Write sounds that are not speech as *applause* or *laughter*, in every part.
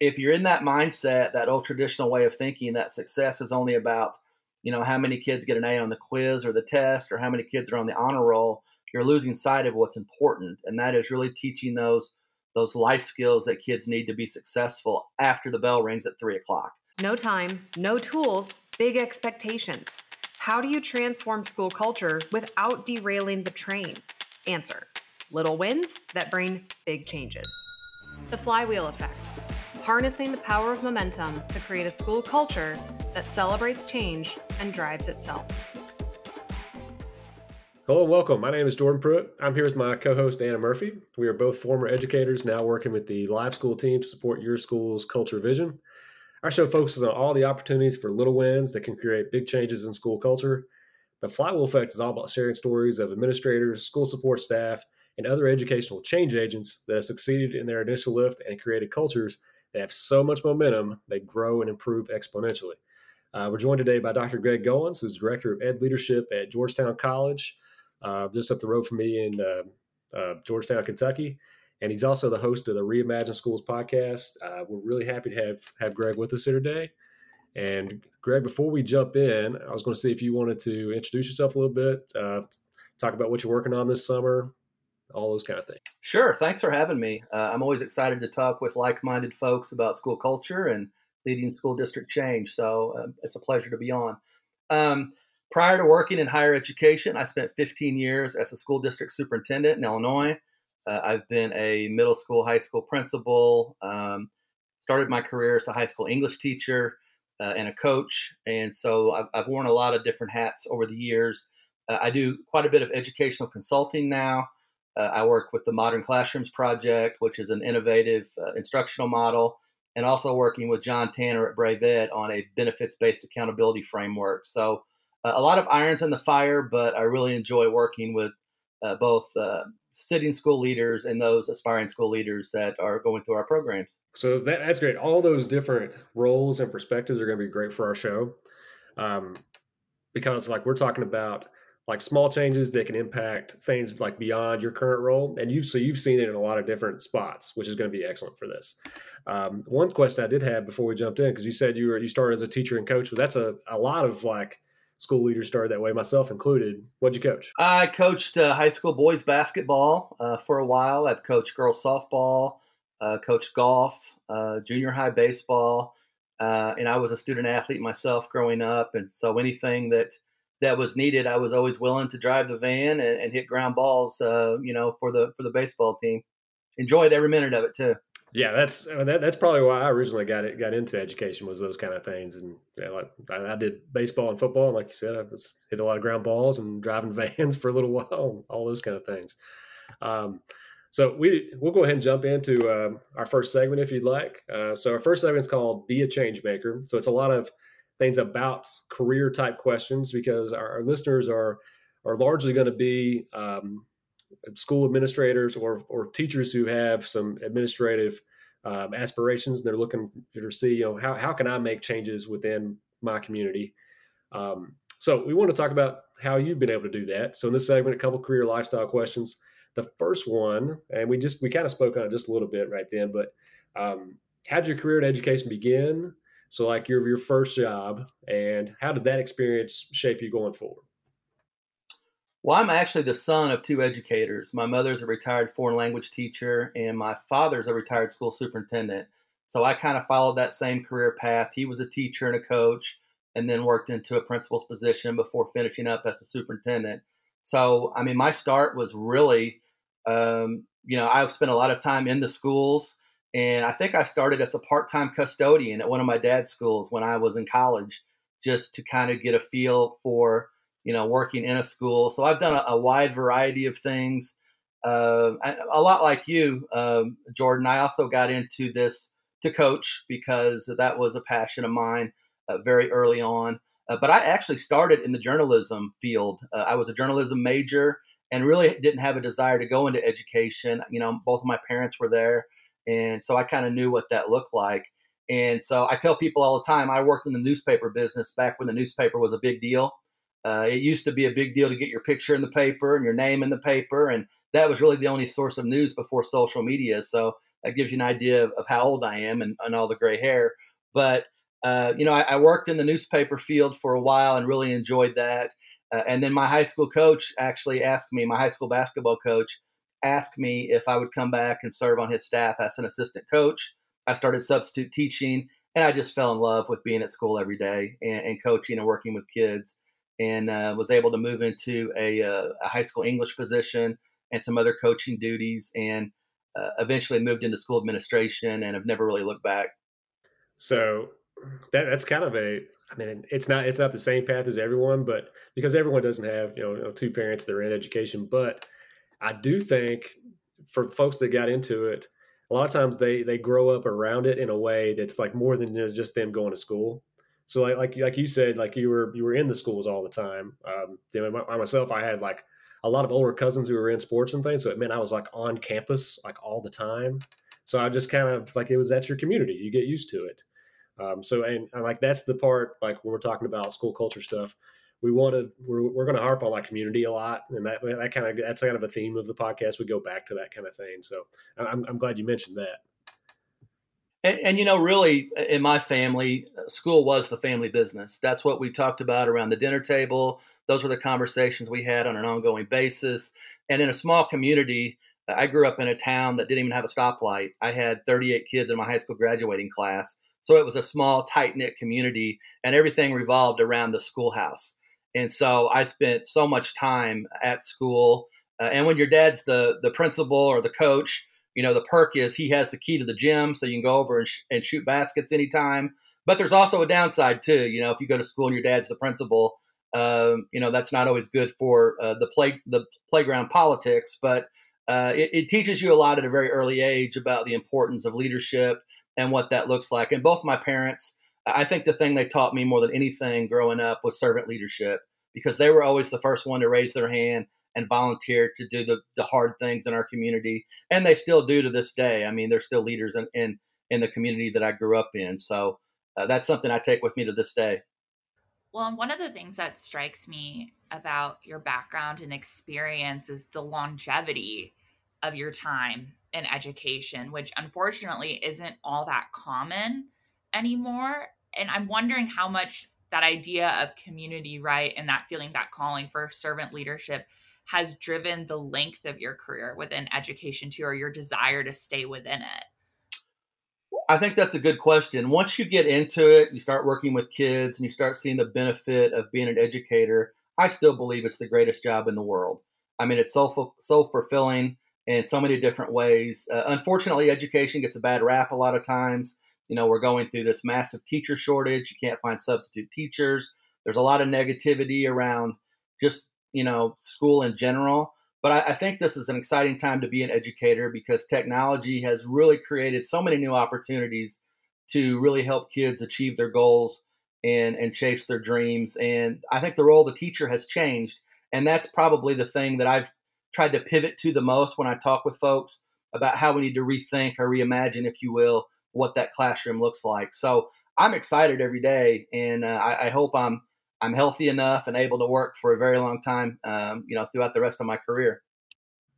if you're in that mindset, that old traditional way of thinking that success is only about, you know, how many kids get an A on the quiz or the test or how many kids are on the honor roll, you're losing sight of what's important. And that is really teaching those those life skills that kids need to be successful after the bell rings at three o'clock. No time, no tools, big expectations. How do you transform school culture without derailing the train? Answer little wins that bring big changes. The flywheel effect harnessing the power of momentum to create a school culture that celebrates change and drives itself. Hello and welcome. My name is Jordan Pruitt. I'm here with my co host, Anna Murphy. We are both former educators now working with the Live School team to support your school's culture vision. Our show focuses on all the opportunities for little wins that can create big changes in school culture. The Flywheel Effect is all about sharing stories of administrators, school support staff, and other educational change agents that have succeeded in their initial lift and created cultures they have so much momentum, they grow and improve exponentially. Uh, we're joined today by Dr. Greg Goins, who's Director of Ed Leadership at Georgetown College, uh, just up the road from me in uh, uh Georgetown, Kentucky. And he's also the host of the Reimagine Schools podcast. Uh, we're really happy to have, have Greg with us here today. And Greg, before we jump in, I was going to see if you wanted to introduce yourself a little bit, uh, talk about what you're working on this summer, all those kind of things. Sure. Thanks for having me. Uh, I'm always excited to talk with like minded folks about school culture and leading school district change. So uh, it's a pleasure to be on. Um, prior to working in higher education, I spent 15 years as a school district superintendent in Illinois. Uh, I've been a middle school, high school principal, um, started my career as a high school English teacher uh, and a coach. And so I've, I've, worn a lot of different hats over the years. Uh, I do quite a bit of educational consulting now. Uh, I work with the Modern Classrooms Project, which is an innovative uh, instructional model, and also working with John Tanner at Brave Ed on a benefits based accountability framework. So, uh, a lot of irons in the fire, but I really enjoy working with uh, both uh, sitting school leaders and those aspiring school leaders that are going through our programs. So, that, that's great. All those different roles and perspectives are going to be great for our show. Um, because, like, we're talking about like small changes that can impact things like beyond your current role. And you've so you've seen it in a lot of different spots, which is going to be excellent for this. Um, one question I did have before we jumped in because you said you were you started as a teacher and coach, but that's a a lot of like school leaders started that way, myself included. What'd you coach? I coached uh, high school boys basketball uh, for a while. I've coached girls softball, uh, coached golf, uh, junior high baseball, uh, and I was a student athlete myself growing up. And so anything that that was needed, I was always willing to drive the van and, and hit ground balls, uh, you know, for the for the baseball team. Enjoyed every minute of it too. Yeah, that's that, that's probably why I originally got it got into education was those kind of things, and yeah, like I, I, did baseball and football, and like you said, I was hit a lot of ground balls and driving *laughs* vans for a little while, all those kind of things. Um, so we we'll go ahead and jump into uh, our first segment if you'd like. Uh, so our first segment is called "Be a Change Maker." So it's a lot of things about career type questions because our, our listeners are are largely going to be um, school administrators or or teachers who have some administrative um, aspirations. They're looking to see you know how how can I make changes within my community. Um, so we want to talk about how you've been able to do that. So in this segment, a couple career lifestyle questions. The first one, and we just we kind of spoke on it just a little bit right then, but um, how did your career in education begin? So, like your your first job, and how did that experience shape you going forward? Well, I'm actually the son of two educators. My mother's a retired foreign language teacher, and my father's a retired school superintendent. So I kind of followed that same career path. He was a teacher and a coach, and then worked into a principal's position before finishing up as a superintendent. So, I mean, my start was really, um, you know, I've spent a lot of time in the schools. And I think I started as a part time custodian at one of my dad's schools when I was in college, just to kind of get a feel for, you know, working in a school. So I've done a, a wide variety of things. Uh, a lot like you, um, Jordan, I also got into this to coach because that was a passion of mine uh, very early on. Uh, but I actually started in the journalism field. Uh, I was a journalism major and really didn't have a desire to go into education. You know, both of my parents were there. And so I kind of knew what that looked like. And so I tell people all the time, I worked in the newspaper business back when the newspaper was a big deal. Uh, it used to be a big deal to get your picture in the paper and your name in the paper. And that was really the only source of news before social media. So that gives you an idea of, of how old I am and, and all the gray hair. But uh, you know, I, I, worked in the newspaper field for a while and really enjoyed that. Uh, and then my high school coach actually asked me, my high school basketball coach asked me if I would come back and serve on his staff as an assistant coach. I started substitute teaching, and I just fell in love with being at school every day and, and coaching and working with kids. And uh, was able to move into a, uh, a, high school English position and some other coaching duties, and uh, eventually moved into school administration and have never really looked back. So that that's kind of a I mean, it's not it's not the same path as everyone, but because everyone doesn't have you know, you know two parents that are in education, but I do think for folks that got into it, a lot of times they they grow up around it in a way that's like more than just them going to school. So like like like you said, like you were you were in the schools all the time. Um, you know, myself, I had like a lot of older cousins who were in sports and things, so it meant I was like on campus like all the time. So I just kind of like it was that's your community. You get used to it. Um, so and, and, like that's the part like when we're talking about school culture stuff, we want to we're, we're going to harp on like community a lot, and that that kind of that's kind of a theme of the podcast. We go back to that kind of thing. So I'm I'm glad you mentioned that. And, and, you know, really, in my family, uh, school was the family business. That's what we talked about around the dinner table. Those were the conversations we had on an ongoing basis. And in a small community, I grew up in a town that didn't even have a stoplight. I had 38 kids in my high school graduating class. So it was a small, tight knit community, and everything revolved around the schoolhouse. And so I spent so much time at school. Uh, and when your dad's the the principal or the coach, you know the perk is he has the key to the gym, so you can go over and, sh- and shoot baskets anytime. But there's also a downside too. You know, if you go to school and your dad's the principal, um, you know that's not always good for uh, the play the playground politics. But uh, it, it, teaches you a lot at a very early age about the importance of leadership and what that looks like. And both my parents, I think the thing they taught me more than anything growing up was servant leadership because they were always the first one to raise their hand and volunteer to do the, the hard things in our community. And they still do to this day. I mean, they're still leaders in, in, in the community that I grew up in. So uh, that's something I take with me to this day. Well, and one of the things that strikes me about your background and experience is the longevity of your time in education, which unfortunately isn't all that common anymore. And I'm wondering how much that idea of community right and that feeling that calling for servant leadership has driven the length of your career within education too or your desire to stay within it i think that's a good question once you get into it you start working with kids and you start seeing the benefit of being an educator i still believe it's the greatest job in the world i mean it's so so fulfilling in so many different ways. Uh, unfortunately, education gets a bad rap a lot of times. You know, we're going through this massive teacher shortage. You can't find substitute teachers. There's a lot of negativity around just, you know, school in general. But I, I think this is an exciting time to be an educator because technology has really created so many new opportunities to really help kids achieve their goals and, and chase their dreams. And I think the role of the teacher has changed. And that's probably the thing that I've tried to pivot to the most when I talk with folks about how we need to rethink or reimagine, if you will, what that classroom looks like. So I'm excited every day, and uh, I, I, hope I'm I'm healthy enough and able to work for a very long time, um, you know, throughout the rest of my career.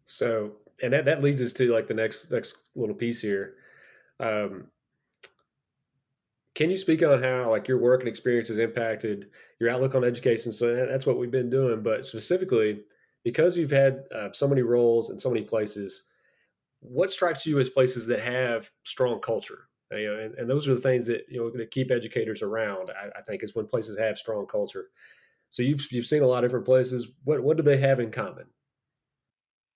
So, and that, that leads us to like the next next little piece here. Um, can you speak on how like your work and experience has impacted your outlook on education? So that's what we've been doing, but specifically, because you've had uh, so many roles in so many places, what strikes you as places that have strong culture? Uh, you know, and, and those are the things that you know that keep educators around. I, I, think is when places have strong culture. So you've you've seen a lot of different places. What what do they have in common?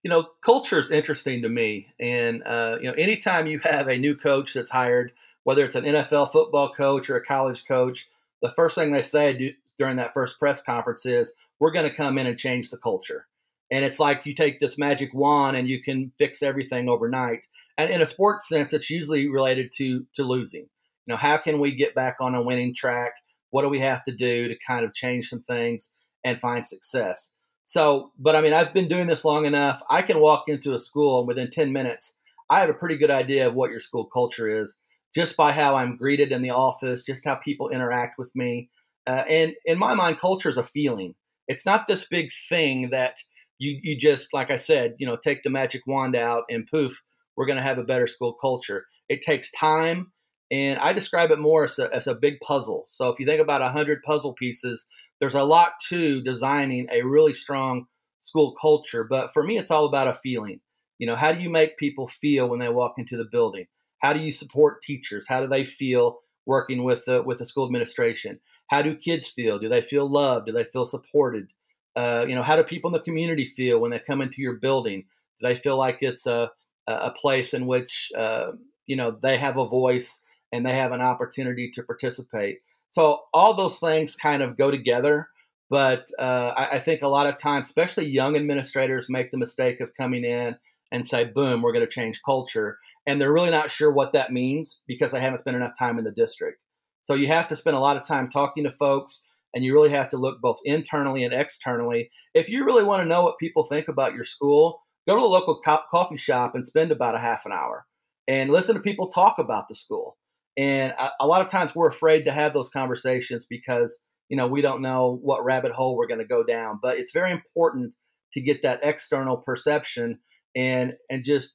You know, culture is interesting to me, and uh, you know, anytime you have a new coach that's hired, whether it's an NFL football coach or a college coach, the first thing they say do, during that first press conference is, "We're going to come in and change the culture." And it's like you take this magic wand and you can fix everything overnight. And in a sports sense, it's usually related to to losing. You know, how can we get back on a winning track? What do we have to do to kind of change some things and find success? So, but I mean, I've been doing this long enough. I can walk into a school and within 10 minutes, I have a pretty good idea of what your school culture is just by how I'm greeted in the office, just how people interact with me. Uh, and in my mind, culture is a feeling. It's not this big thing that you you just like I said, you know, take the magic wand out and poof, we're going to have a better school culture. It takes time, and I describe it more as a, as a big puzzle. So if you think about 100 puzzle pieces, there's a lot to designing a really strong school culture. But for me, it's all about a feeling. You know, how do you make people feel when they walk into the building? How do you support teachers? How do they feel working with the with the school administration? How do kids feel? Do they feel loved? Do they feel supported? Uh, you know, how do people in the community feel when they come into your building? Do they feel like it's a a place in which uh, you know they have a voice and they have an opportunity to participate? So all those things kind of go together. But uh, I, I think a lot of times, especially young administrators, make the mistake of coming in and say, "Boom, we're going to change culture," and they're really not sure what that means because they haven't spent enough time in the district. So you have to spend a lot of time talking to folks, and you really have to look both internally and externally. If you really want to know what people think about your school, go to a local co- coffee shop and spend about a half an hour and listen to people talk about the school. And a, a lot of times we're afraid to have those conversations because you know we don't know what rabbit hole we're going to go down. But it's very important to get that external perception and and just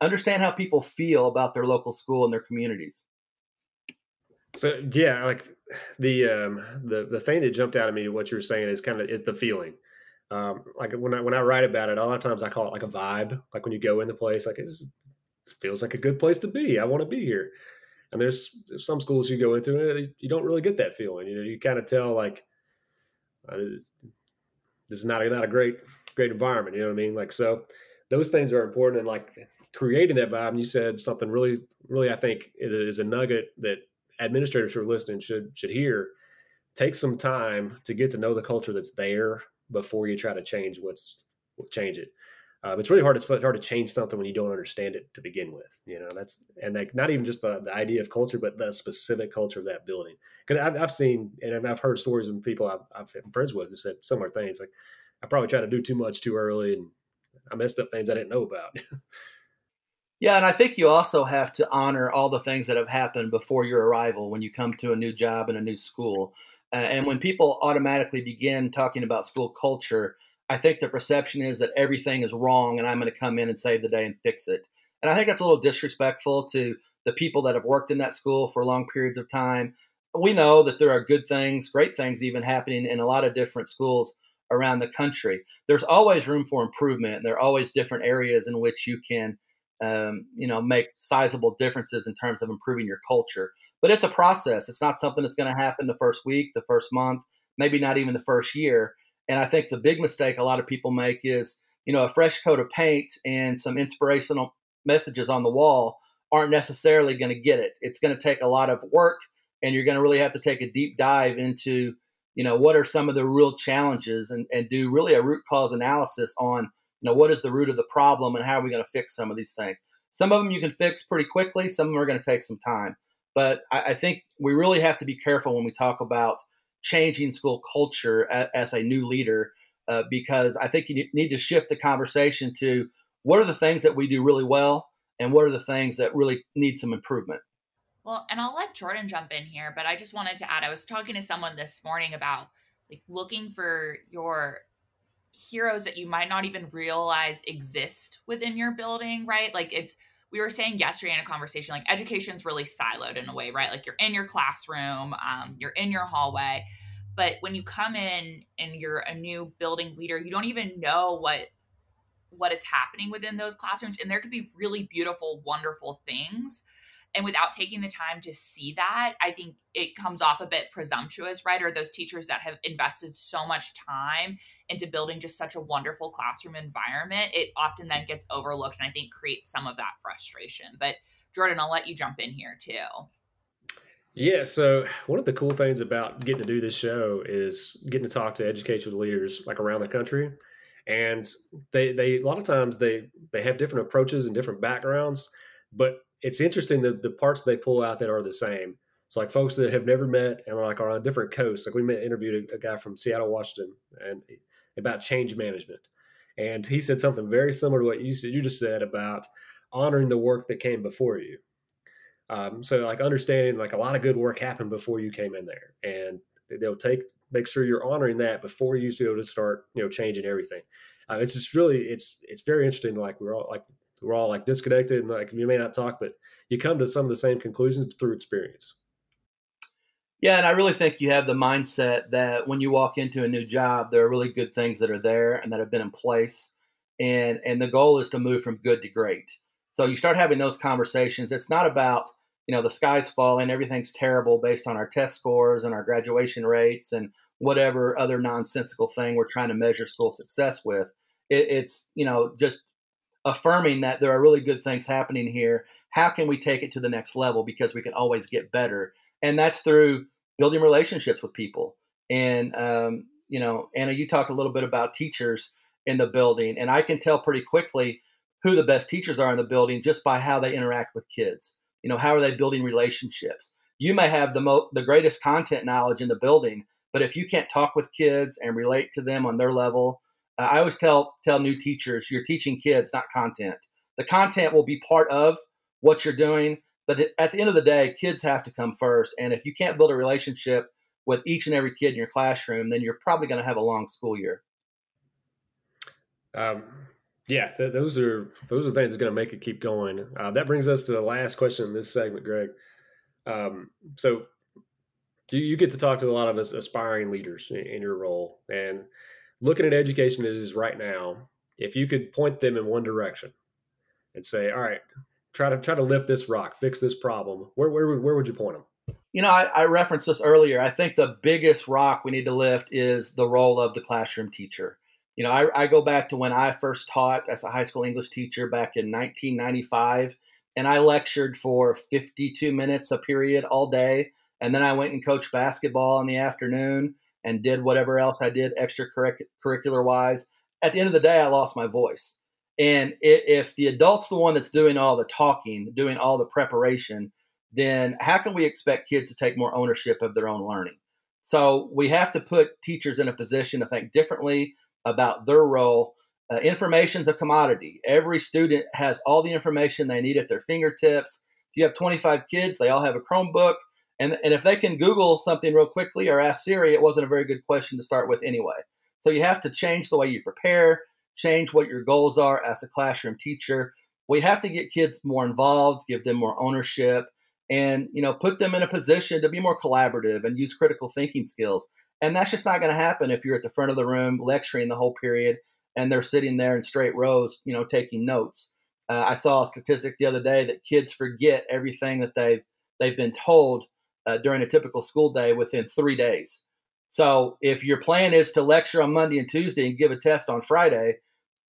understand how people feel about their local school and their communities. So yeah, like the um, the the thing that jumped out at me, what you were saying is kind of is the feeling. Um, like when I when I write about it, a lot of times I call it like a vibe. Like when you go in the place, like it feels like a good place to be. I want to be here. And there's, some schools you go into, and you don't really get that feeling. You know, you kind of tell like uh, this is not a, not a great great environment. You know what I mean? Like so, those things are important. And like creating that vibe, and you said something really really I think is a nugget that administrators who are listening should should hear take some time to get to know the culture that's there before you try to change what's change it. Um, it's really hard to hard to change something when you don't understand it to begin with. You know, that's and like not even just the, the idea of culture, but the specific culture of that building. Because I've, I've seen and I've heard stories of people I've, I've been friends with who said similar things. Like I probably tried to do too much too early, and I messed up things I didn't know about. *laughs* Yeah, and I think you also have to honor all the things that have happened before your arrival when you come to a new job and a new school. Uh, and when people automatically begin talking about school culture, I think the perception is that everything is wrong and I'm going to come in and save the day and fix it. And I think that's a little disrespectful to the people that have worked in that school for long periods of time. We know that there are good things, great things even happening in a lot of different schools around the country. There's always room for improvement. and There are always different areas in which you can um, you know, make sizable differences in terms of improving your culture. But it's a process. It's not something that's going to happen the first week, the first month, maybe not even the first year. And I think the big mistake a lot of people make is, you know, a fresh coat of paint and some inspirational messages on the wall aren't necessarily going to get it. It's going to take a lot of work, and you're going to really have to take a deep dive into, you know, what are some of the real challenges and, and do really a root cause analysis on you know, what is the root of the problem and how are we going to fix some of these things? Some of them you can fix pretty quickly. Some of them are going to take some time. But I, I think we really have to be careful when we talk about changing school culture as, as a new leader, uh, because I think you need to shift the conversation to what are the things that we do really well and what are the things that really need some improvement. Well, and I'll let Jordan jump in here, but I just wanted to add I was talking to someone this morning about like looking for your heroes that you might not even realize exist within your building, right? Like it's we were saying yesterday in a conversation, like education's really siloed in a way, right? Like you're in your classroom, um, you're in your hallway, but when you come in and you're a new building leader, you don't even know what what is happening within those classrooms, and there could be really beautiful, wonderful things and without taking the time to see that, I think it comes off a bit presumptuous, right? Or those teachers that have invested so much time into building just such a wonderful classroom environment, it often then gets overlooked and I think creates some of that frustration. But Jordan, I'll let you jump in here too. Yeah, so one of the cool things about getting to do this show is getting to talk to educational leaders like around the country. And they they a lot of times they they have different approaches and different backgrounds, but it's interesting that the parts they pull out that are the same. It's like folks that have never met and are like are on different coast. Like we met, interviewed a, a guy from Seattle, Washington, and about change management, and he said something very similar to what you said. You just said about honoring the work that came before you. Um, so like understanding like a lot of good work happened before you came in there, and they'll take make sure you're honoring that before you be able to start you know changing everything. Uh, it's just really it's it's very interesting. Like we're all like we're all like disconnected and like you may not talk, but you come to some of the same conclusions through experience. Yeah, and I really think you have the mindset that when you walk into a new job, there are really good things that are there and that have been in place, and and the goal is to move from good to great. So you start having those conversations. It's not about you know the sky's falling, everything's terrible based on our test scores and our graduation rates and whatever other nonsensical thing we're trying to measure school success with. It, it's you know just affirming that there are really good things happening here. How can we take it to the next level? Because we can always get better and that's through building relationships with people. And um, you know, Anna, you talked a little bit about teachers in the building, and I can tell pretty quickly who the best teachers are in the building just by how they interact with kids. You know, how are they building relationships? You may have the mo- the greatest content knowledge in the building, but if you can't talk with kids and relate to them on their level, uh, I always tell tell new teachers, you're teaching kids, not content. The content will be part of what you're doing, but at the end of the day, kids have to come first. And if you can't build a relationship with each and every kid in your classroom, then you're probably going to have a long school year. Um, yeah, th- those are those are things that are going to make it keep going. Uh, that brings us to the last question in this segment, Greg. Um, so you, you, get to talk to a lot of aspiring leaders in, in your role, and looking at education as it is right now, if you could point them in one direction and say, "All right, try to try to lift this rock, fix this problem, where where where would you point them? You know, I, I referenced this earlier. I think the biggest rock we need to lift is the role of the classroom teacher. You know, I, I go back to when I first taught as a high school English teacher back in 1995, and I lectured for 52 minutes a period all day, and then I went and coached basketball in the afternoon and did whatever else I did extracurricular wise. At the end of the day, I lost my voice. And if the adult's the one that's doing all the talking, doing all the preparation, then how can we expect kids to take more ownership of their own learning? So we have to put teachers in a position to think differently about their role. Uh, information is a commodity. Every student has all the information they need at their fingertips. If you have 25 kids, they all have a Chromebook. And, and if they can Google something real quickly or ask Siri, it wasn't a very good question to start with anyway. So you have to change the way you prepare change what your goals are as a classroom teacher. We have to get kids more involved, give them more ownership, and you know put them in a position to be more collaborative and use critical thinking skills. And that's just not going to happen if you're at the front of the room lecturing the whole period and they're sitting there in straight rows, you know, taking notes. Uh, I saw a statistic the other day that kids forget everything that they've they've been told uh, during a typical school day within three days. So if your plan is to lecture on Monday and Tuesday and give a test on Friday,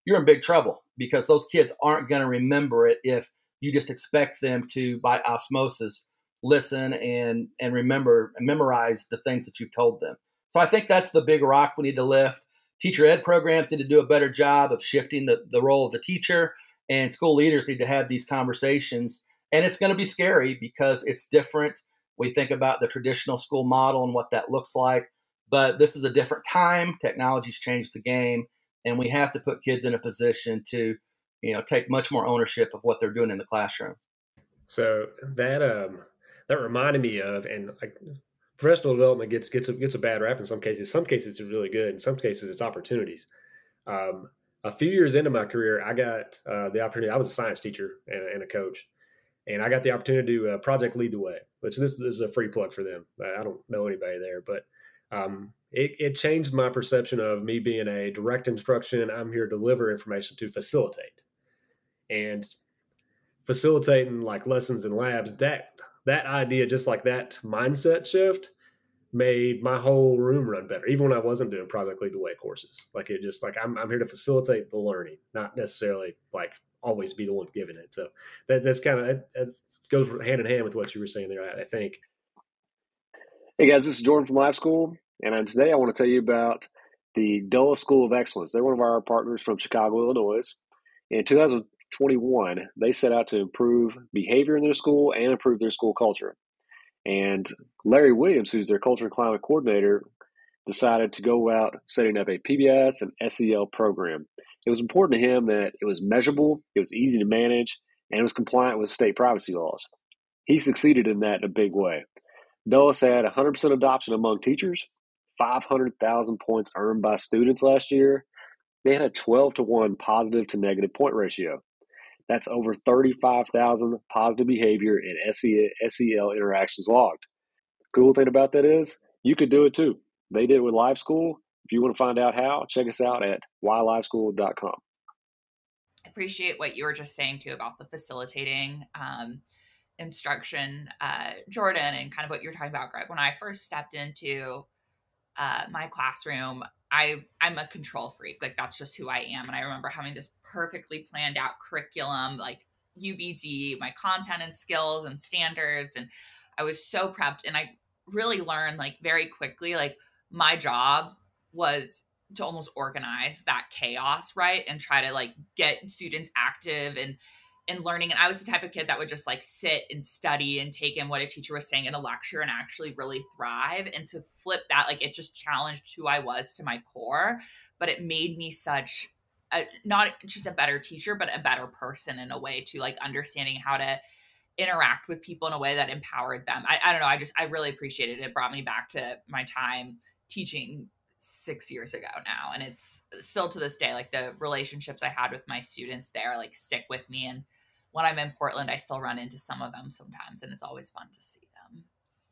you're in big trouble because those kids aren't going to remember it if you just expect them to, by osmosis, listen and and remember and memorize the things that you've told them. So I think that's the big rock we need to lift. Teacher ed programs need to do a better job of shifting the, the role of the teacher, and school leaders need to have these conversations. And it's going to be scary because it's different. We think about the traditional school model and what that looks like, but this is a different time. Technology's changed the game and we have to put kids in a position to you know take much more ownership of what they're doing in the classroom. So that um that reminded me of and like professional development gets gets a, gets a bad rap in some cases. Some cases it's really good. In some cases it's opportunities. Um, a few years into my career i got uh, the opportunity i was a science teacher and, and a coach and i got the opportunity to uh, project lead the way which this, this is a free plug for them i don't know anybody there but um, it, it changed my perception of me being a direct instruction. I'm here to deliver information to facilitate, and facilitating like lessons and labs. That that idea, just like that mindset shift, made my whole room run better. Even when I wasn't doing Project Lead the Way courses, like it just like I'm I'm here to facilitate the learning, not necessarily like always be the one giving it. So that that's kind of it goes hand in hand with what you were saying there. I, I think. Hey guys, this is Jordan from Live School. And uh, today I want to tell you about the Dulles School of Excellence. They're one of our partners from Chicago, Illinois. In 2021, they set out to improve behavior in their school and improve their school culture. And Larry Williams, who's their culture and climate coordinator, decided to go out setting up a PBS and SEL program. It was important to him that it was measurable, it was easy to manage, and it was compliant with state privacy laws. He succeeded in that in a big way. Dulles had 100% adoption among teachers, 500,000 points earned by students last year, they had a 12 to 1 positive to negative point ratio. That's over 35,000 positive behavior and SEL interactions logged. Cool thing about that is you could do it too. They did it with Live School. If you want to find out how, check us out at whyliveschool.com. I appreciate what you were just saying too about the facilitating um, instruction, uh, Jordan, and kind of what you're talking about, Greg. When I first stepped into uh, my classroom, I I'm a control freak. Like that's just who I am. And I remember having this perfectly planned out curriculum, like UBD, my content and skills and standards, and I was so prepped. And I really learned like very quickly, like my job was to almost organize that chaos, right? And try to like get students active and and learning. And I was the type of kid that would just like sit and study and take in what a teacher was saying in a lecture and actually really thrive. And to flip that, like it just challenged who I was to my core, but it made me such a, not just a better teacher, but a better person in a way to like understanding how to interact with people in a way that empowered them. I, I don't know. I just, I really appreciated it. It brought me back to my time teaching six years ago now. And it's still to this day, like the relationships I had with my students there, like stick with me. And when I'm in Portland, I still run into some of them sometimes, and it's always fun to see them.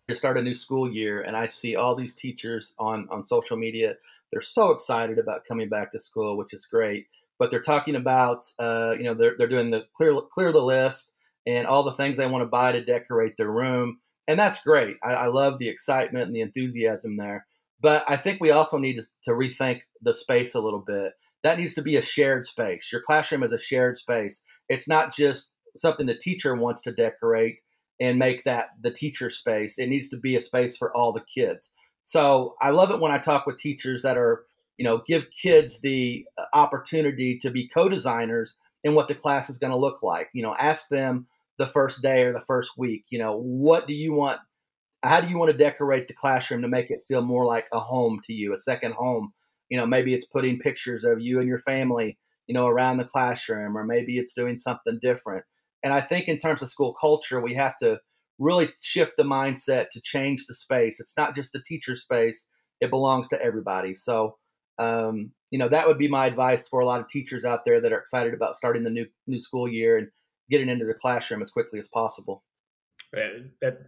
To start a new school year, and I see all these teachers on on social media. They're so excited about coming back to school, which is great. But they're talking about, uh, you know, they're they're doing the clear clear the list and all the things they want to buy to decorate their room, and that's great. I, I love the excitement and the enthusiasm there. But I think we also need to, to rethink the space a little bit that needs to be a shared space. Your classroom is a shared space. It's not just something the teacher wants to decorate and make that the teacher space. It needs to be a space for all the kids. So I love it when I talk with teachers that are, you know, give kids the uh, opportunity to be co-designers in what the class is going to look like. You know, ask them the first day or the first week, you know, what do you want? How do you want to decorate the classroom to make it feel more like a home to you, a second home? You know, maybe it's putting pictures of you and your family, you know, around the classroom, or maybe it's doing something different. And I think in terms of school culture, we have to really shift the mindset to change the space. It's not just the teacher space, it belongs to everybody. So, um, you know, that would be my advice for a lot of teachers out there that are excited about starting the new new school year and getting into the classroom as quickly as possible. That that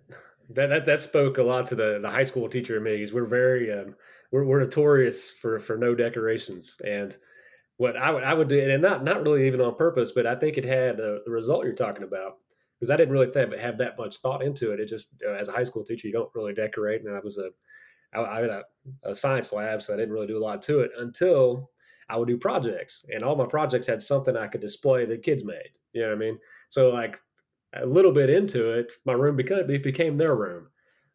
that, that spoke a lot to the the high school teacher in me because we're very um, we're, we're notorious for for no decorations. And what I would I would do and not not really even on purpose but I think it had uh, the result you're talking about because I didn't really th- have that much thought into it. It just uh, as a high school teacher you don't really decorate and I was a I, I had a, a science lab so I didn't really do a lot to it until I would do projects and all my projects had something I could display that kids made you know what I mean? So like a little bit into it my room became it became their room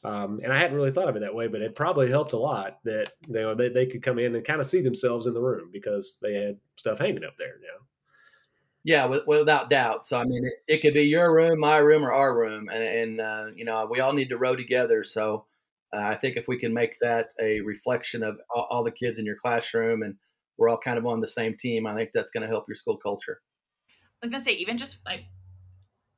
um, and I hadn't really thought of it that way, but it probably helped a lot that you know, they, they could come in and kind of see themselves in the room because they had stuff hanging up there now. Yeah, without doubt. So I mean, it, it, could be your room, my room, or our room, and, and uh, you know we all need to row together. So uh, I think if we can make that a reflection of all, all, the kids in your classroom, and we're all kind of on the same team, I think that's going to help your school culture. I was going to say, even just like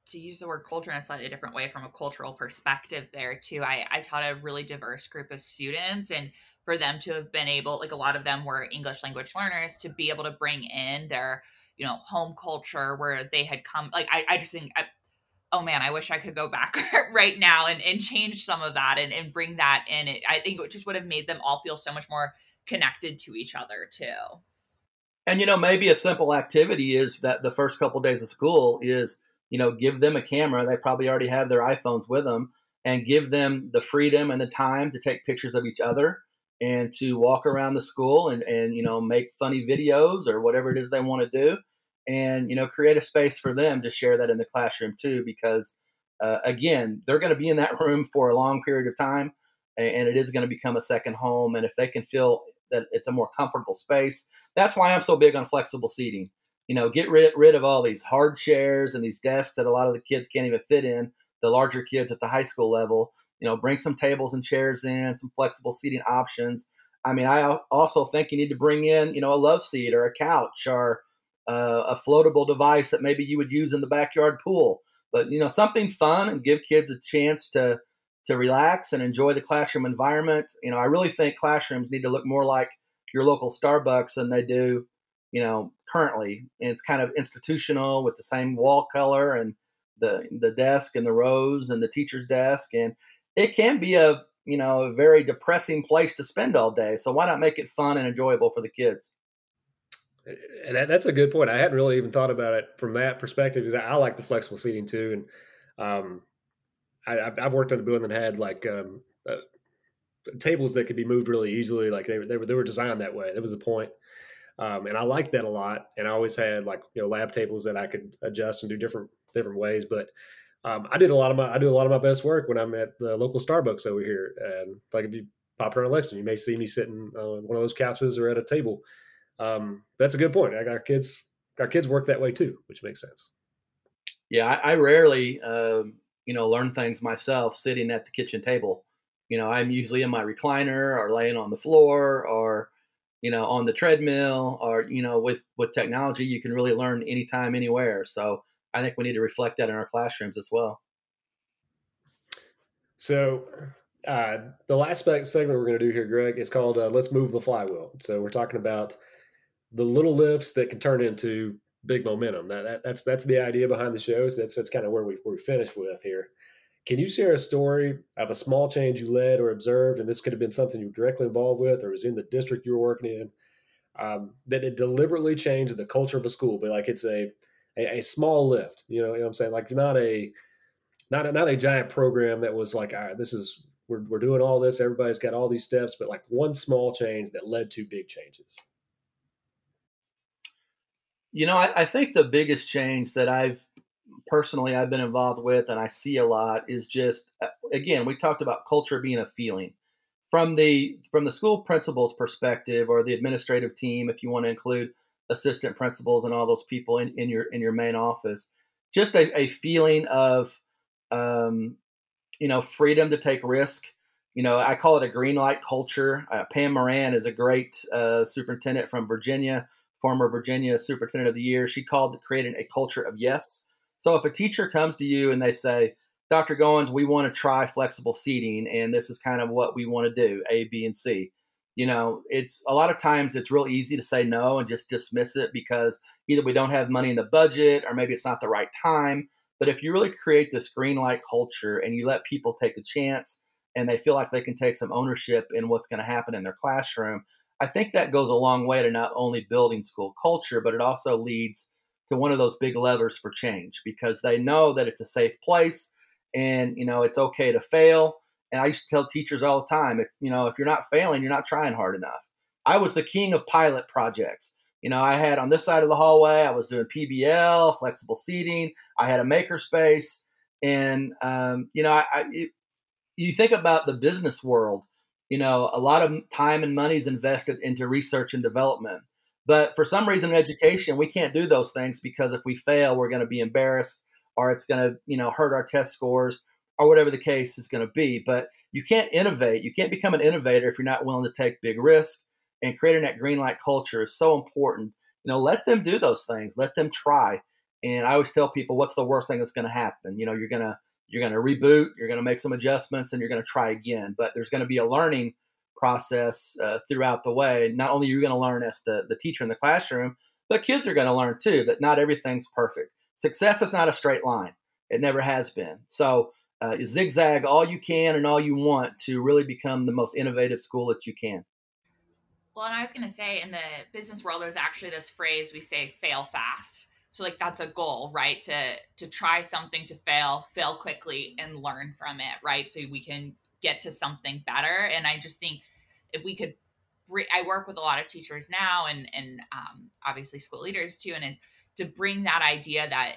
to use the word culture in a slightly different way from a cultural perspective there too. I, I taught a really diverse group of students and for them to have been able like a lot of them were English language learners to be able to bring in their, you know, home culture where they had come like I, I just think I, oh man, I wish I could go back *laughs* right now and, and change some of that and, and bring that in. It, I think it just would have made them all feel so much more connected to each other too. And you know, maybe a simple activity is that the first couple of days of school is you know, give them a camera. They probably already have their iPhones with them and give them the freedom and the time to take pictures of each other and to walk around the school and, and you know, make funny videos or whatever it is they want to do. And, you know, create a space for them to share that in the classroom too, because uh, again, they're going to be in that room for a long period of time and it is going to become a second home. And if they can feel that it's a more comfortable space, that's why I'm so big on flexible seating you know, get rid, rid of all these hard chairs and these desks that a lot of the kids can't even fit in, the larger kids at the high school level. You know, bring some tables and chairs in, some flexible seating options. I mean, I also think you need to bring in, you know, a love seat or a couch or uh, a floatable device that maybe you would use in the backyard pool. But you know, something fun and give kids a chance to to relax and enjoy the classroom environment. You know, I really think classrooms need to look more like your local Starbucks than they do, you know, currently, and it's kind of institutional with the same wall color and the the desk and the rows and the teacher's desk, and it can be a you know a very depressing place to spend all day. So why not make it fun and enjoyable for the kids? And that, that's a good point. I hadn't really even thought about it from that perspective because I, I like the flexible seating too, and um, I, have worked on a building that had like um, uh, tables that could be moved really easily. Like they, they were they were designed that way. That was the point. Um, and I liked that a lot. And I always had like you know lab tables that I could adjust and do different different ways. But um, I did a lot of my I do a lot of my best work when I'm at the local Starbucks over here. And like if you pop around Lexington, you may see me sitting on one of those couches or at a table. Um, that's a good point. I got our kids our kids work that way too, which makes sense. Yeah, I, I rarely um, you know learn things myself sitting at the kitchen table. You know, I'm usually in my recliner or laying on the floor or you know on the treadmill or you know with with technology you can really learn anytime anywhere. So i think we need to reflect that in our classrooms as well. So uh, the last segment we're going to do here greg is called uh, let's move the flywheel. So we're talking about the little lifts that can turn into big momentum. That, that that's that's the idea behind the show. So that's that's kind of where we, where we finish with here can you share a story of a small change you led or observed, and this could have been something you were directly involved with, or was in the district you were working in, um, that it deliberately changed the culture of a school, but like it's a a, a small lift. You know, you know what I'm saying? Like not a not a, not a giant program that was like, all right, this is we're we're doing all this. Everybody's got all these steps, but like one small change that led to big changes. You know, I, I think the biggest change that I've personally I've been involved with and I see a lot is just uh, again we talked about culture being a feeling. From the from the school principal's perspective or the administrative team if you want to include assistant principals and all those people in, in your in your main office just a, a feeling of um, you know freedom to take risk. You know I call it a green light culture. Uh, Pam Moran is a great uh, superintendent from Virginia former Virginia superintendent of the year. She called it creating a culture of yes so if a teacher comes to you and they say, Dr. Goins, we want to try flexible seating, and this is kind of what we want to do, A, B, and C. You know, it's a lot of times it's real easy to say no and just dismiss it because either we don't have money in the budget or maybe it's not the right time. But if you really create this green light culture and you let people take a chance and they feel like they can take some ownership in what's going to happen in their classroom, I think that goes a long way to not only building school culture, but it also leads to one of those big levers for change because they know that it's a safe place and you know it's okay to fail. And i used to tell teachers all the time if you know if you're not failing you're not trying hard enough. I was the king of pilot projects. You know i had on this side of the hallway i was doing pbl flexible seating. I had a maker space and um, you know I, I it, you think about the business world you know a lot of time and money is invested into research and development but for some reason in education, we can't do those things because if we fail, we're going to be embarrassed or it's going to, you know, hurt our test scores or whatever the case is going to be. But you can't innovate. You can't become an innovator if you're not willing to take big risks. And creating that green light culture is so important. You know, let them do those things. Let them try. And I always tell people, what's the worst thing that's going to happen? You know, you're gonna you're gonna reboot. You're gonna make some adjustments, and you're gonna try again. But there's going to be a learning process uh, throughout the way. Not only are you going to learn as the, the teacher in the classroom, but kids are going to learn too that not everything's perfect. Success is not a straight line. It never has been. So uh, zigzag all you can and all you want to really become the most innovative school that you can. Well, and I was going to say in the business world, there's actually this phrase we say fail fast. So like that's a goal, right? To to try something to fail, fail quickly and learn from it, right? So we can get to something better. And I just think if we could, I work with a lot of teachers now and, and um, obviously school leaders too. And it, to bring that idea that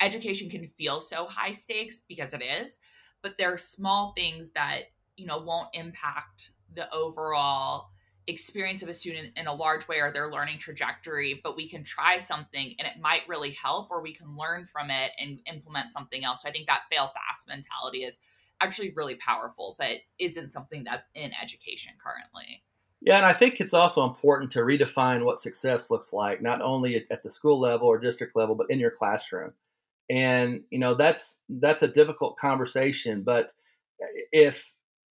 education can feel so high stakes because it is, but there are small things that, you know, won't impact the overall experience of a student in a large way or their learning trajectory but we can try something and it might really help or we can learn from it and implement something else so i think that fail fast mentality is actually really powerful, but isn't something that's in education currently. Yeah, and I think it's also important to redefine what success looks like, not only at the school level or district level, but in your classroom. And you know that's that's a difficult conversation, but if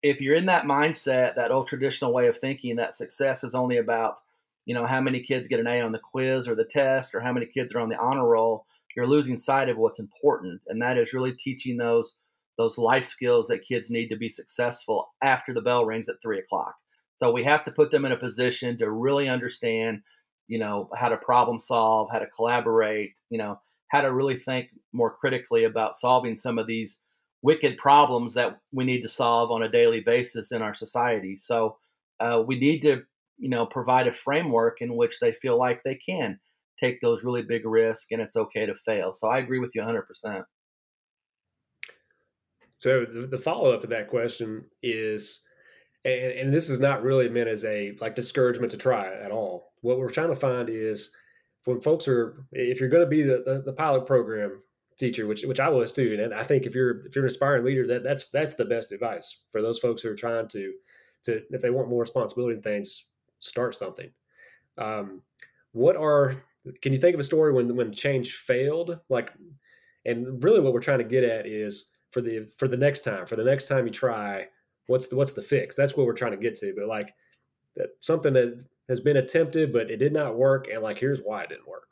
if you're in that mindset, that old traditional way of thinking that success is only about you know, how many kids get an A on the quiz or the test, or how many kids are on the honor roll, you're losing sight of what's important, and that is really teaching those those life skills that kids need to be successful after the bell rings at three o'clock. So we have to put them in a position to really understand, you know, how to problem solve, how to collaborate, you know, how to really think more critically about solving some of these wicked problems that we need to solve on a daily basis in our society. So uh, we need to, you know, provide a framework in which they feel like they can take those really big risks and it's okay to fail. So I agree with you 100%. So the, the follow up to that question is, and, and, this is not really meant as a like discouragement to try at all. What we're trying to find is when folks are, if you're going to be the, the, the pilot program teacher, which which I was too, and I think if you're if you're an aspiring leader, that that's that's the best advice for those folks who are trying to to if they want more responsibility and things, start something. Um, what are can you think of a story when when change failed? Like, and really, what we're trying to get at is for the for the next time, for the next time you try, what's the what's the fix? That's what we're trying to get to. But like that something that has been attempted, but it did not work, and like here's why it didn't work.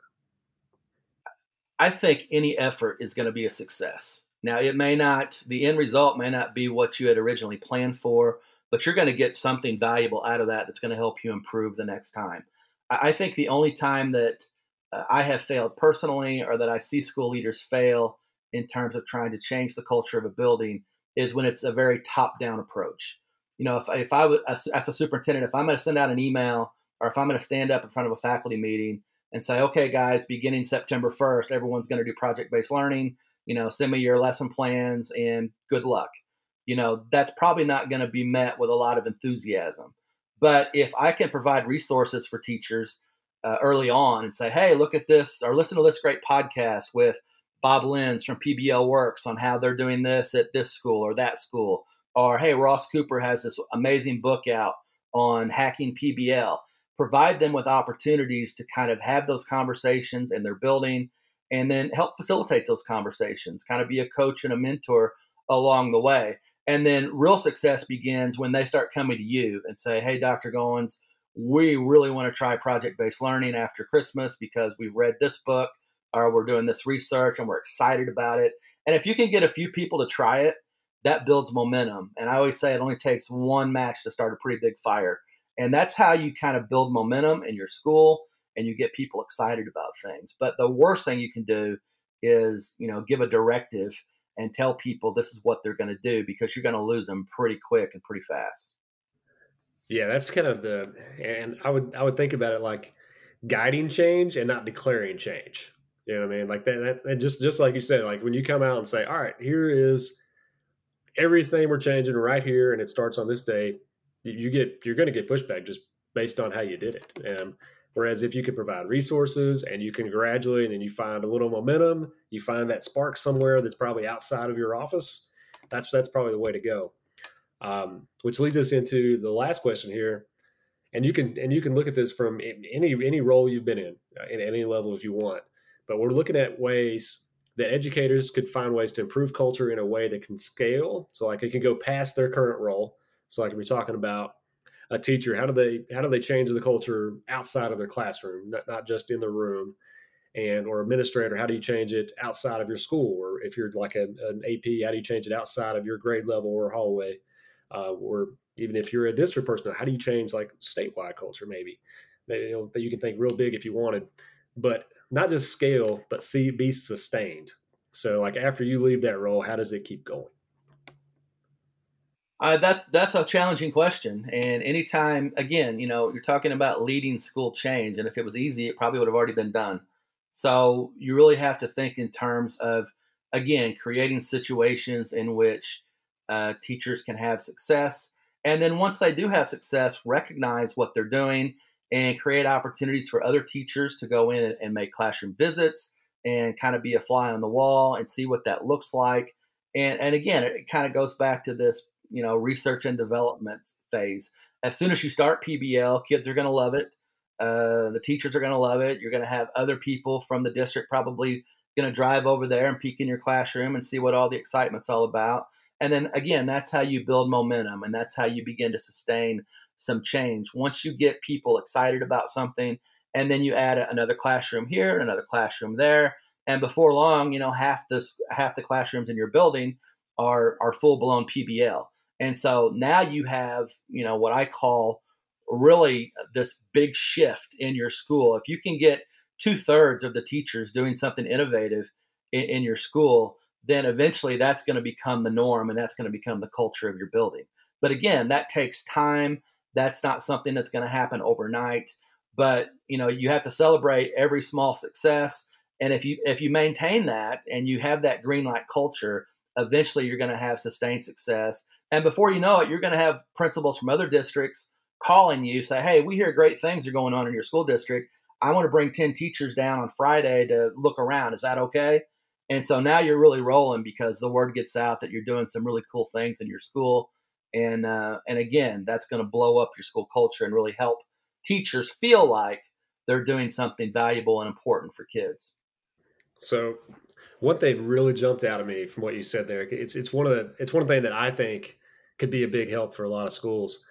I think any effort is going to be a success. Now, it may not, the end result may not be what you had originally planned for, but you're going to get something valuable out of that that's going to help you improve the next time. I think the only time that uh, I have failed personally or that I see school leaders fail in terms of trying to change the culture of a building is when it's a very top down approach. You know, if, if I was, as, a superintendent, if I'm going to send out an email or if I'm going to stand up in front of a faculty meeting and say, okay, guys, beginning September 1st, everyone's going to do project based learning, you know, send me your lesson plans and good luck. You know, that's probably not going to be met with a lot of enthusiasm. But if I can provide resources for teachers uh, early on and say, hey, look at this or listen to this great podcast with Bob Lenz from PBL Works on how they're doing this at this school or that school. Or, hey, Ross Cooper has this amazing book out on hacking PBL. Provide them with opportunities to kind of have those conversations in their building and then help facilitate those conversations, kind of be a coach and a mentor along the way. And then real success begins when they start coming to you and say, hey, Dr. Goins, we really want to try project based learning after Christmas because we've read this book or we're doing this research and we're excited about it. And if you can get a few people to try it, that builds momentum. And I always say it only takes one match to start a pretty big fire. And that's how you kind of build momentum in your school and you get people excited about things. But the worst thing you can do is, you know, give a directive and tell people this is what they're going to do because you're going to lose them pretty quick and pretty fast. Yeah, that's kind of the and I would I would think about it like guiding change and not declaring change. You know what I mean? Like that, that and just just like you said, like when you come out and say, "All right, here is everything we're changing right here, and it starts on this day," you get you're going to get pushback just based on how you did it. And whereas if you can provide resources and you can gradually, and then you find a little momentum, you find that spark somewhere that's probably outside of your office. That's that's probably the way to go. Um, which leads us into the last question here, and you can and you can look at this from any any role you've been in, uh, in any level if you want but we're looking at ways that educators could find ways to improve culture in a way that can scale. So like it can go past their current role. So like we're talking about a teacher, how do they how do they change the culture outside of their classroom, not, not just in the room? And or administrator, how do you change it outside of your school? Or if you're like an, an AP, how do you change it outside of your grade level or hallway? Uh, or even if you're a district person, how do you change like statewide culture? Maybe, that you know, you can think real big if you wanted, but not just scale, but see be sustained. So, like after you leave that role, how does it keep going? Uh, that's that's a challenging question. And anytime, again, you know, you're talking about leading school change, and if it was easy, it probably would have already been done. So you really have to think in terms of, again, creating situations in which uh, teachers can have success, and then once they do have success, recognize what they're doing and create opportunities for other teachers to go in and, and make classroom visits and kind of be a fly on the wall and see what that looks like. And, and again, it kind of goes back to this, you know, research and development phase. As soon as you start PBL, kids are going to love it. Uh, the teachers are going to love it. You're going to have other people from the district probably going to drive over there and peek in your classroom and see what all the excitement's all about. And then again, that's how you build momentum and that's how you begin to sustain some change. Once you get people excited about something, and then you add another classroom here, another classroom there, and before long, you know, half this half the classrooms in your building are are full blown PBL. And so now you have, you know, what I call really this big shift in your school. If you can get two thirds of the teachers doing something innovative in, in your school, then eventually that's going to become the norm and that's going to become the culture of your building. But again, that takes time. That's not something that's going to happen overnight. But you know, you have to celebrate every small success. And if you if you maintain that and you have that green light culture, eventually you're going to have sustained success. And before you know it, you're going to have principals from other districts calling you, say, "Hey, we hear great things are going on in your school district. I want to bring ten teachers down on Friday to look around. Is that okay?" And so now you're really rolling because the word gets out that you're doing some really cool things in your school, and uh, and again, that's going to blow up your school culture and really help teachers feel like they're doing something valuable and important for kids. So, one thing really jumped out of me from what you said there. It's it's one of the it's one of thing that I think could be a big help for a lot of schools.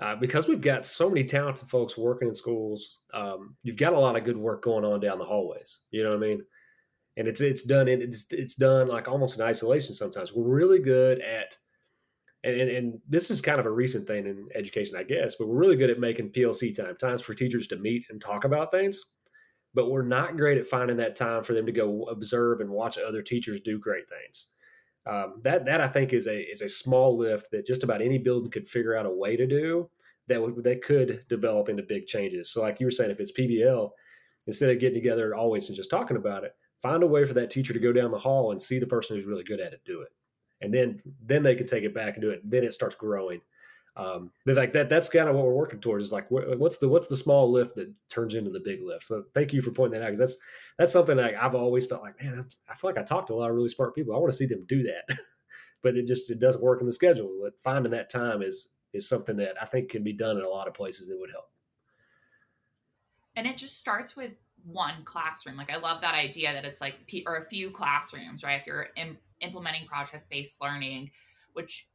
Uh, because we've got so many talented folks working in schools, um, you've got a lot of good work going on down the hallways. You know what I mean? And it's it's done in, it's it's done like almost in isolation. Sometimes we're really good at, and, and, and this is kind of a recent thing in education, I guess. But we're really good at making PLC time, times for teachers to meet and talk about things. But we're not great at finding that time for them to go observe and watch other teachers do great things. Um, that that I think is a is a small lift that just about any building could figure out a way to do that would that could develop into big changes. So like you were saying, if it's PBL, instead of getting together always and just talking about it, find a way for that teacher to go down the hall and see the person who's really good at it do it, and then then they can take it back and do it. Then it starts growing. Um, like that. That's kind of what we're working towards. Is like what's the what's the small lift that turns into the big lift. So thank you for pointing that out because that's that's something that I've always felt like, man, I feel like I talk to a lot of really smart people. I want to see them do that, *laughs* but it just it doesn't work in the schedule. But finding that time is is something that I think can be done in a lot of places that would help. And it just starts with one classroom. Like I love that idea that it's like or a few classrooms, right? If you're in, implementing project based learning, which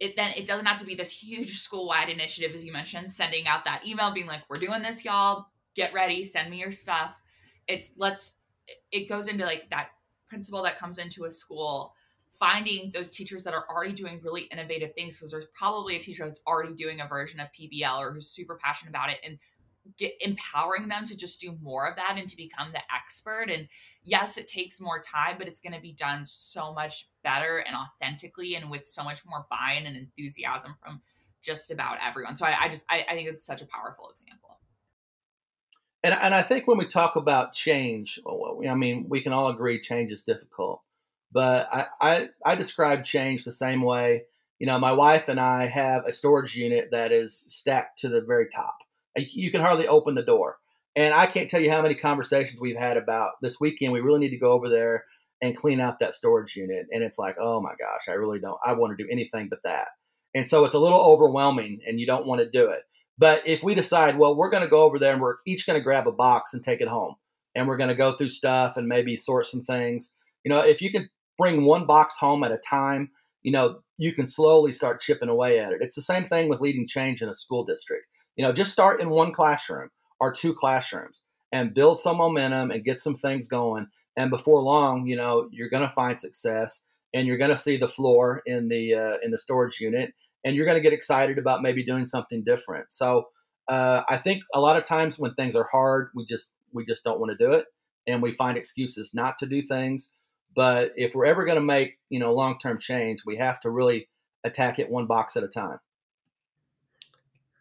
it then it doesn't have to be this huge *laughs* school wide initiative as you mentioned, sending out that email being like, "We're doing this, y'all. Get ready. Send me your stuff." it's let's it goes into like that principal that comes into a school finding those teachers that are already doing really innovative things because there's probably a teacher that's already doing a version of PBL or who's super passionate about it and get empowering them to just do more of that and to become the expert and yes it takes more time but it's going to be done so much better and authentically and with so much more buy-in and enthusiasm from just about everyone so i, I just I, I think it's such a powerful example and, and I think when we talk about change, I mean, we can all agree change is difficult. But I, I, I describe change the same way. You know, my wife and I have a storage unit that is stacked to the very top. You can hardly open the door. And I can't tell you how many conversations we've had about this weekend. We really need to go over there and clean out that storage unit. And it's like, oh my gosh, I really don't, I want to do anything but that. And so it's a little overwhelming and you don't want to do it. But if we decide, well, we're going to go over there and we're each going to grab a box and take it home, and we're going to go through stuff and maybe sort some things, you know, if you can bring one box home at a time, you know, you can slowly start chipping away at it. It's the same thing with leading change in a school district. You know, just start in one classroom or two classrooms and build some momentum and get some things going. And before long, you know, you're going to find success and you're going to see the floor in the uh, in the storage unit and you're going to get excited about maybe doing something different. So uh, I think a lot of times when things are hard, we just we just don't want to do it, and we find excuses not to do things. But if we're ever going to make you know long term change, we have to really attack it one box at a time.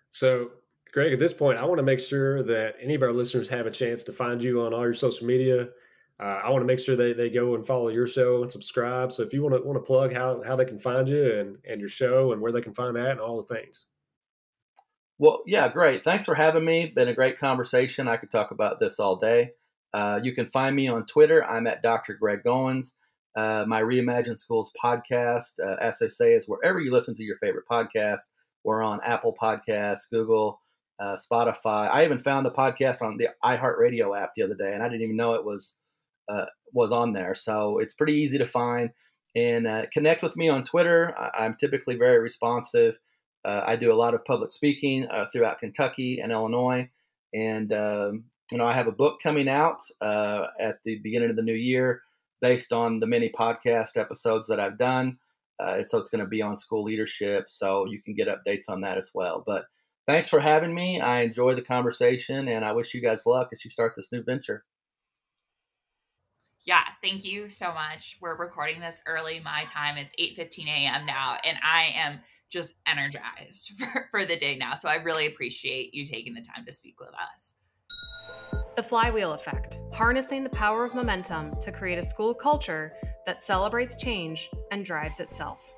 So, Greg, at this point, I want to make sure that any of our listeners have a chance to find you on all your social media. Uh, I want to make sure they, they go and follow your show and subscribe. So if you want to want to plug how, how they can find you and, and your show and where they can find that and all the things. Well, yeah, great. Thanks for having me. Been a great conversation. I could talk about this all day. Uh, you can find me on Twitter. I'm at Dr. Greg Goins. Uh, my Reimagine Schools podcast, uh, as I say, is wherever you listen to your favorite podcast. We're on Apple Podcasts, Google, uh, Spotify. I even found the podcast on the iHeartRadio app the other day, and I didn't even know it was uh, was on there. So it's pretty easy to find. And uh, connect with me on Twitter. I- am typically very responsive. Uh, I do a lot of public speaking uh, throughout Kentucky and Illinois. And, um, you know, I have a book coming out uh, at the beginning of the new year based on the many podcast episodes that I've done. So it's going to be on school leadership. So you can get updates on that as well. But thanks for having me. I enjoy the conversation and I wish you guys luck as you start this new venture. Yeah, thank you so much. We're recording this early my time. It's 8:15 a.m. now and I am just energized *laughs* for, for the day now. So I really appreciate you taking the time to speak with us. The flywheel effect, harnessing the power of momentum to create a school culture that celebrates change and drives itself.